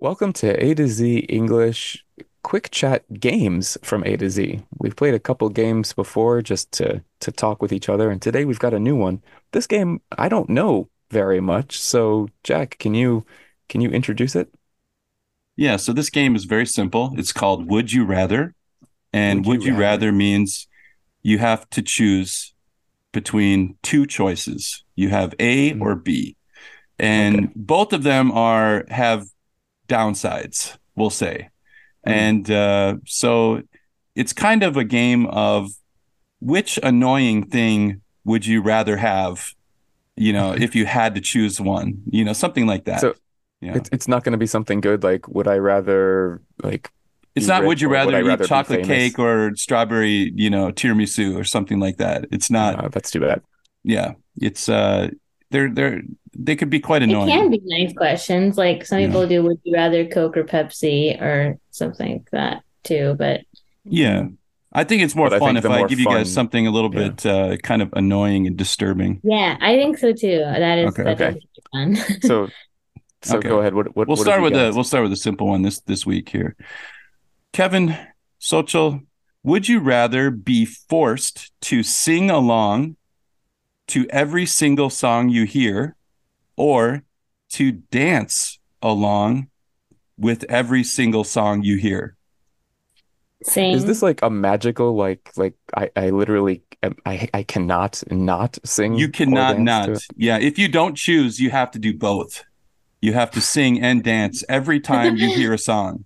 Welcome to A to Z English quick chat games from A to Z. We've played a couple games before just to to talk with each other, and today we've got a new one. This game I don't know very much, so Jack, can you can you introduce it? Yeah, so this game is very simple. It's called Would You Rather. And Would would, you rather. rather means you have to choose between two choices. You have A Mhm. or B. And both of them are have downsides, we'll say. Mhm. And uh, so it's kind of a game of which annoying thing would you rather have, you know, if you had to choose one, you know, something like that. So yeah. it's it's not going to be something good like would I rather like It's not would you rather I eat rather chocolate cake or strawberry, you know, tiramisu or something like that. It's not Uh, that's too bad. yeah. It's uh they're they're they could be quite annoying. It can be nice questions. Like some Yeah. people do, would you rather Coke or Pepsi or something like that too? But Yeah. I think it's more But fun think if the I more give you guys something a little yeah. bit uh kind of annoying and disturbing. yeah, I think so too. That is Okay. that Okay. is fun. So so Okay. go ahead. What what We'll what start with the we'll start with a simple one this this week here. Kevin Xochitl, would you rather be forced to sing along to every single song you hear or to dance along with every single song you hear? Sing. Is this like a magical like like I I literally um, I I cannot not sing You cannot not. Yeah, if you don't choose, you have to do both. You have to sing and dance every time you hear a song.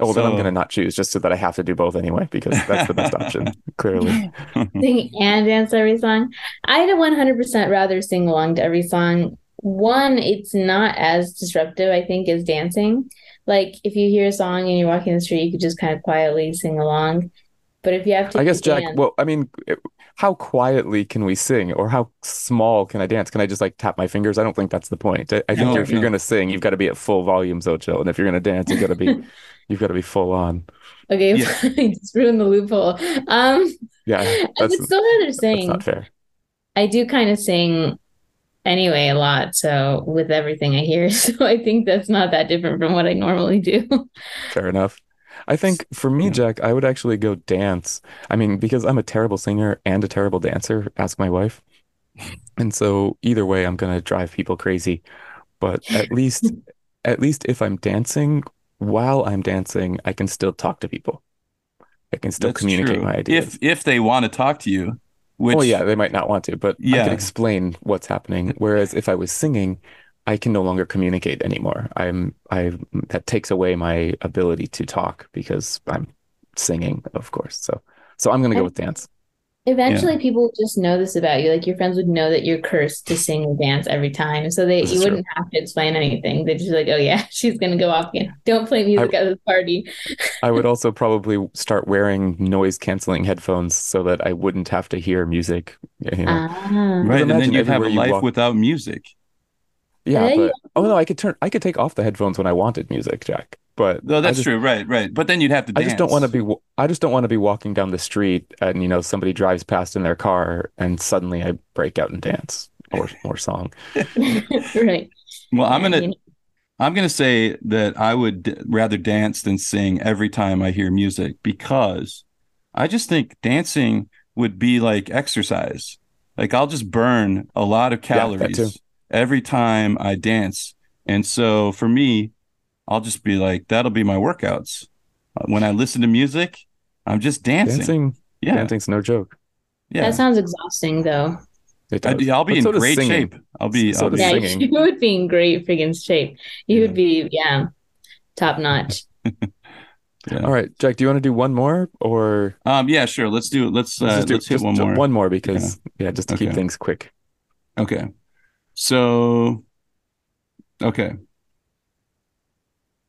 Oh, well, then I'm gonna not choose just so that I have to do both anyway because that's the best option clearly. sing and dance every song. I'd 100% rather sing along to every song. One, it's not as disruptive, I think, as dancing. Like if you hear a song and you're walking the street, you could just kind of quietly sing along. But if you have to I guess Jack, dance, well, I mean, it- how quietly can we sing or how small can I dance? Can I just like tap my fingers? I don't think that's the point. I, I think No, if you're gonna sing, you've got to be at full volume, so Xochitl, and if you're gonna dance, you've got to be you've got to be full on. okay, Yeah. just ruin the loophole. Um, Yeah, I that's would still rather that's sing. not fair. I do kind of sing anyway a lot, so with everything I hear. So I think that's not that different from what I normally do. Fair enough. I think for me, Yeah. Jack, I would actually go dance. I mean, because I'm a terrible singer and a terrible dancer, ask my wife. And so either way, I'm gonna drive people crazy. But at least, at least if I'm dancing, while I'm dancing, I can still talk to people. I can still That's communicate true. my ideas. If if they want to talk to you, which Well, yeah, they might not want to, but yeah. I can explain what's happening. Whereas if I was singing, I can no longer communicate anymore. I'm I that takes away my ability to talk because I'm singing, of course. So so I'm gonna go with dance. Eventually, people just know this about you. Like your friends would know that you're cursed to sing and dance every time, so they This you true. wouldn't have to explain anything. They'd just be like, "Oh yeah, she's gonna go off again. Don't play music at this party." I would also probably start wearing noise canceling headphones so that I wouldn't have to hear music. You know? Ah. right, and then you'd have a life walk- without music. Yeah, Yeah, but oh no, I could turn I could take off the headphones when I wanted music, Jack. But No, that's just- true. Right, right. But then you'd have to I dance. just don't want to be. I just don't want to be walking down the street and you know somebody drives past in their car and suddenly I break out and dance or or song. right. Well, I'm gonna you know. I'm gonna say that I would rather dance than sing every time I hear music because I just think dancing would be like exercise. Like I'll just burn a lot of Yeah, calories every time I dance. And so for me, I'll just be like, that'll be my workouts. Uh, When I listen to music, I'm just dancing. Dancing, Yeah, dancing's no joke. yeah. That sounds exhausting, though. It I, does. will be But in so great shape. I'll be. So I'll be Yeah, singing. you would be in great friggin' shape. You Yeah. would be, yeah, top notch. yeah. All right, Jack, do you want to do one more or Um. Yeah. Sure. Let's do. Let's. Uh, let's let's, just do hit one more. one more because yeah, just to keep things quick. Okay. So, okay.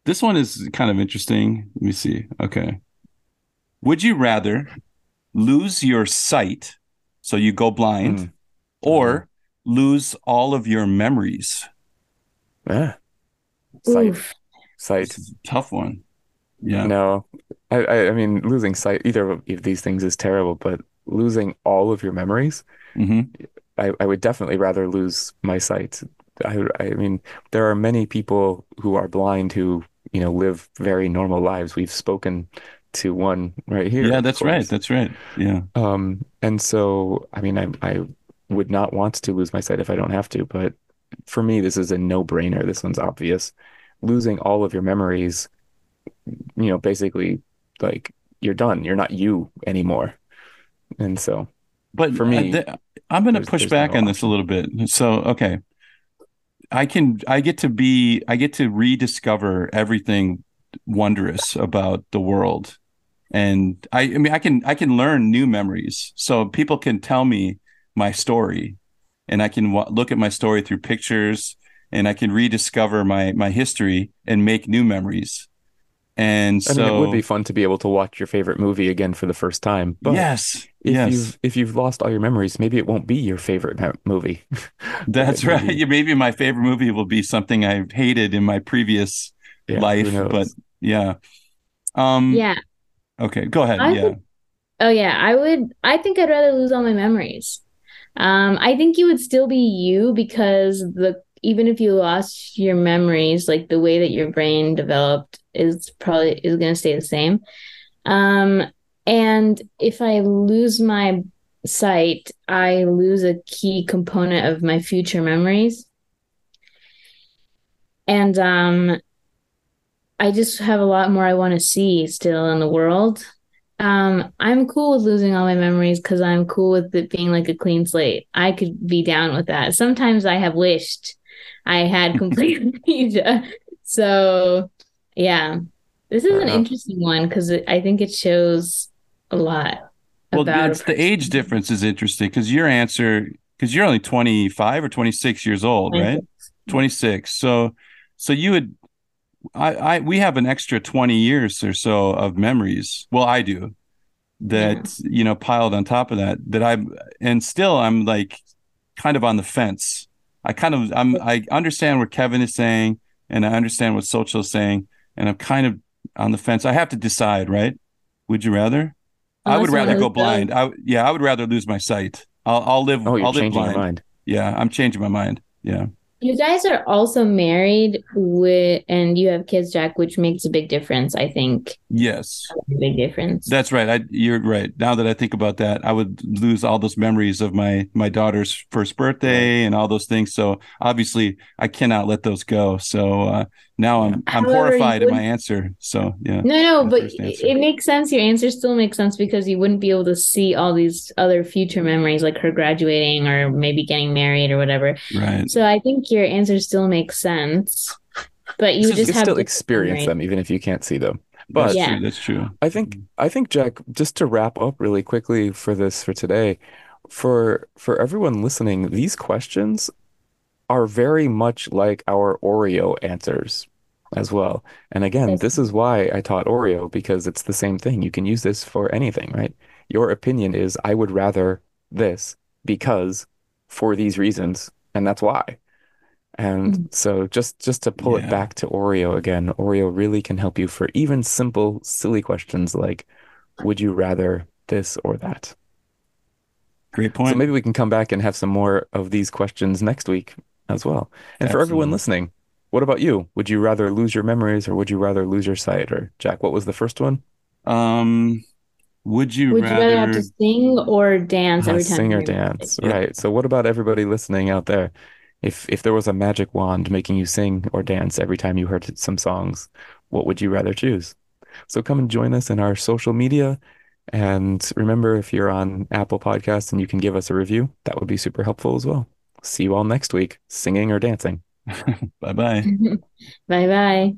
This one is kind of interesting. Let me see. Okay. Would you rather lose your sight, so you go blind, Mm. or lose all of your memories? Yeah. Sight. Oof. Sight. This is a tough one. Yeah. No, I, I, I mean, losing sight, either of these things is terrible, but losing all of your memories, hmm I, I would definitely rather lose my sight. I, I mean, there are many people who are blind who, you know, live very normal lives. We've spoken to one right here, Yeah, that's right. That's right. Yeah. Um, and so, I mean, I, I would not want to lose my sight if I don't have to, but for me, this is a no-brainer. This one's obvious. Losing all of your memories, you know, basically like you're done. You're not you anymore. And so, But For me, th- I'm going to push back no on this a little bit. So, okay. I can, I get to be, I get to rediscover everything wondrous about the world. And I, I mean, I can, I can learn new memories. So people can tell me my story and I can w- look at my story through pictures and I can rediscover my, my history and make new memories. And I so, mean, it would be fun to be able to watch your favorite movie again for the first time. But yes, if yes. you've if you've lost all your memories, maybe it won't be your favorite movie. That's Maybe- right. Yeah, maybe my favorite movie will be something I hated in my previous Yeah, life, but yeah. Um Yeah. okay, go ahead. I yeah. would- Oh yeah, I would I think I'd rather lose all my memories. Um, I think you would still be you because the even if you lost your memories, like the way that your brain developed is probably is going to stay the same. Um, and if I lose my sight, I lose a key component of my future memories. And um, I just have a lot more I want to see still in the world. Um, I'm cool with losing all my memories because I'm cool with it being like a clean slate. I could be down with that. Sometimes I have wished I had complete amnesia. So, yeah, this is an interesting one because I think it shows a lot Well, about it's the age difference is interesting because your answer because you're only 25 or 26 years old, right? 26. So so you would I I we have an extra 20 years or so of memories. Well, I do. That you know piled on top of that that I'm, and still I'm like kind of on the fence. I kind of I'm I understand what Kevin is saying and I understand what Xochitl is saying and I'm kind of on the fence. I have to decide, right? Would you rather? I would rather go blind. I yeah, I would rather lose my sight. I'll I'll live Oh, you're I'll live changing blind. your mind. Yeah, I'm changing my mind. Yeah. You guys are also married with, and you have kids, Jack, which makes a big difference. I think Yes. a big difference. That's right. I, you're right. Now that I think about that, I would lose all those memories of my my daughter's first birthday and all those things. So obviously, I cannot let those go. So uh, now I'm I'm However, horrified at my answer. So yeah, No, no, but first it answer. it makes sense. Your answer still makes sense because you wouldn't be able to see all these other future memories, like her graduating or maybe getting married or whatever. right. So I think your answer still makes sense, but you This is- would You just have still different experience memories. them even if you can't see them. That's But Yeah. true. That's true. I think I think Jack, just to wrap up really quickly for this for today, for for everyone listening, these questions are very much like our Oreo answers as well. And again, Yes. this is why I taught Oreo because it's the same thing. You can use this for anything, right? Your opinion is I would rather this because for these reasons, and that's why. And Mhm. so just just to pull Yeah. it back to Oreo again, Oreo really can help you for even simple, silly questions like, would you rather this or that? Great point. So maybe we can come back and have some more of these questions next week as well. And for everyone listening, what about you? Would you rather lose your memories or would you rather lose your sight? Or Jack, what was the first one? um, would you Would you rather have to sing or dance Ah, every time sing or hear music? dance, Yeah. right? So what about everybody listening out there? If if there was a magic wand making you sing or dance every time you heard some songs, what would you rather choose? So come and join us in our social media. And remember, if you're on Apple Podcasts and you can give us a review, that would be super helpful as well. See you all next week, singing or dancing. Bye bye. Bye bye.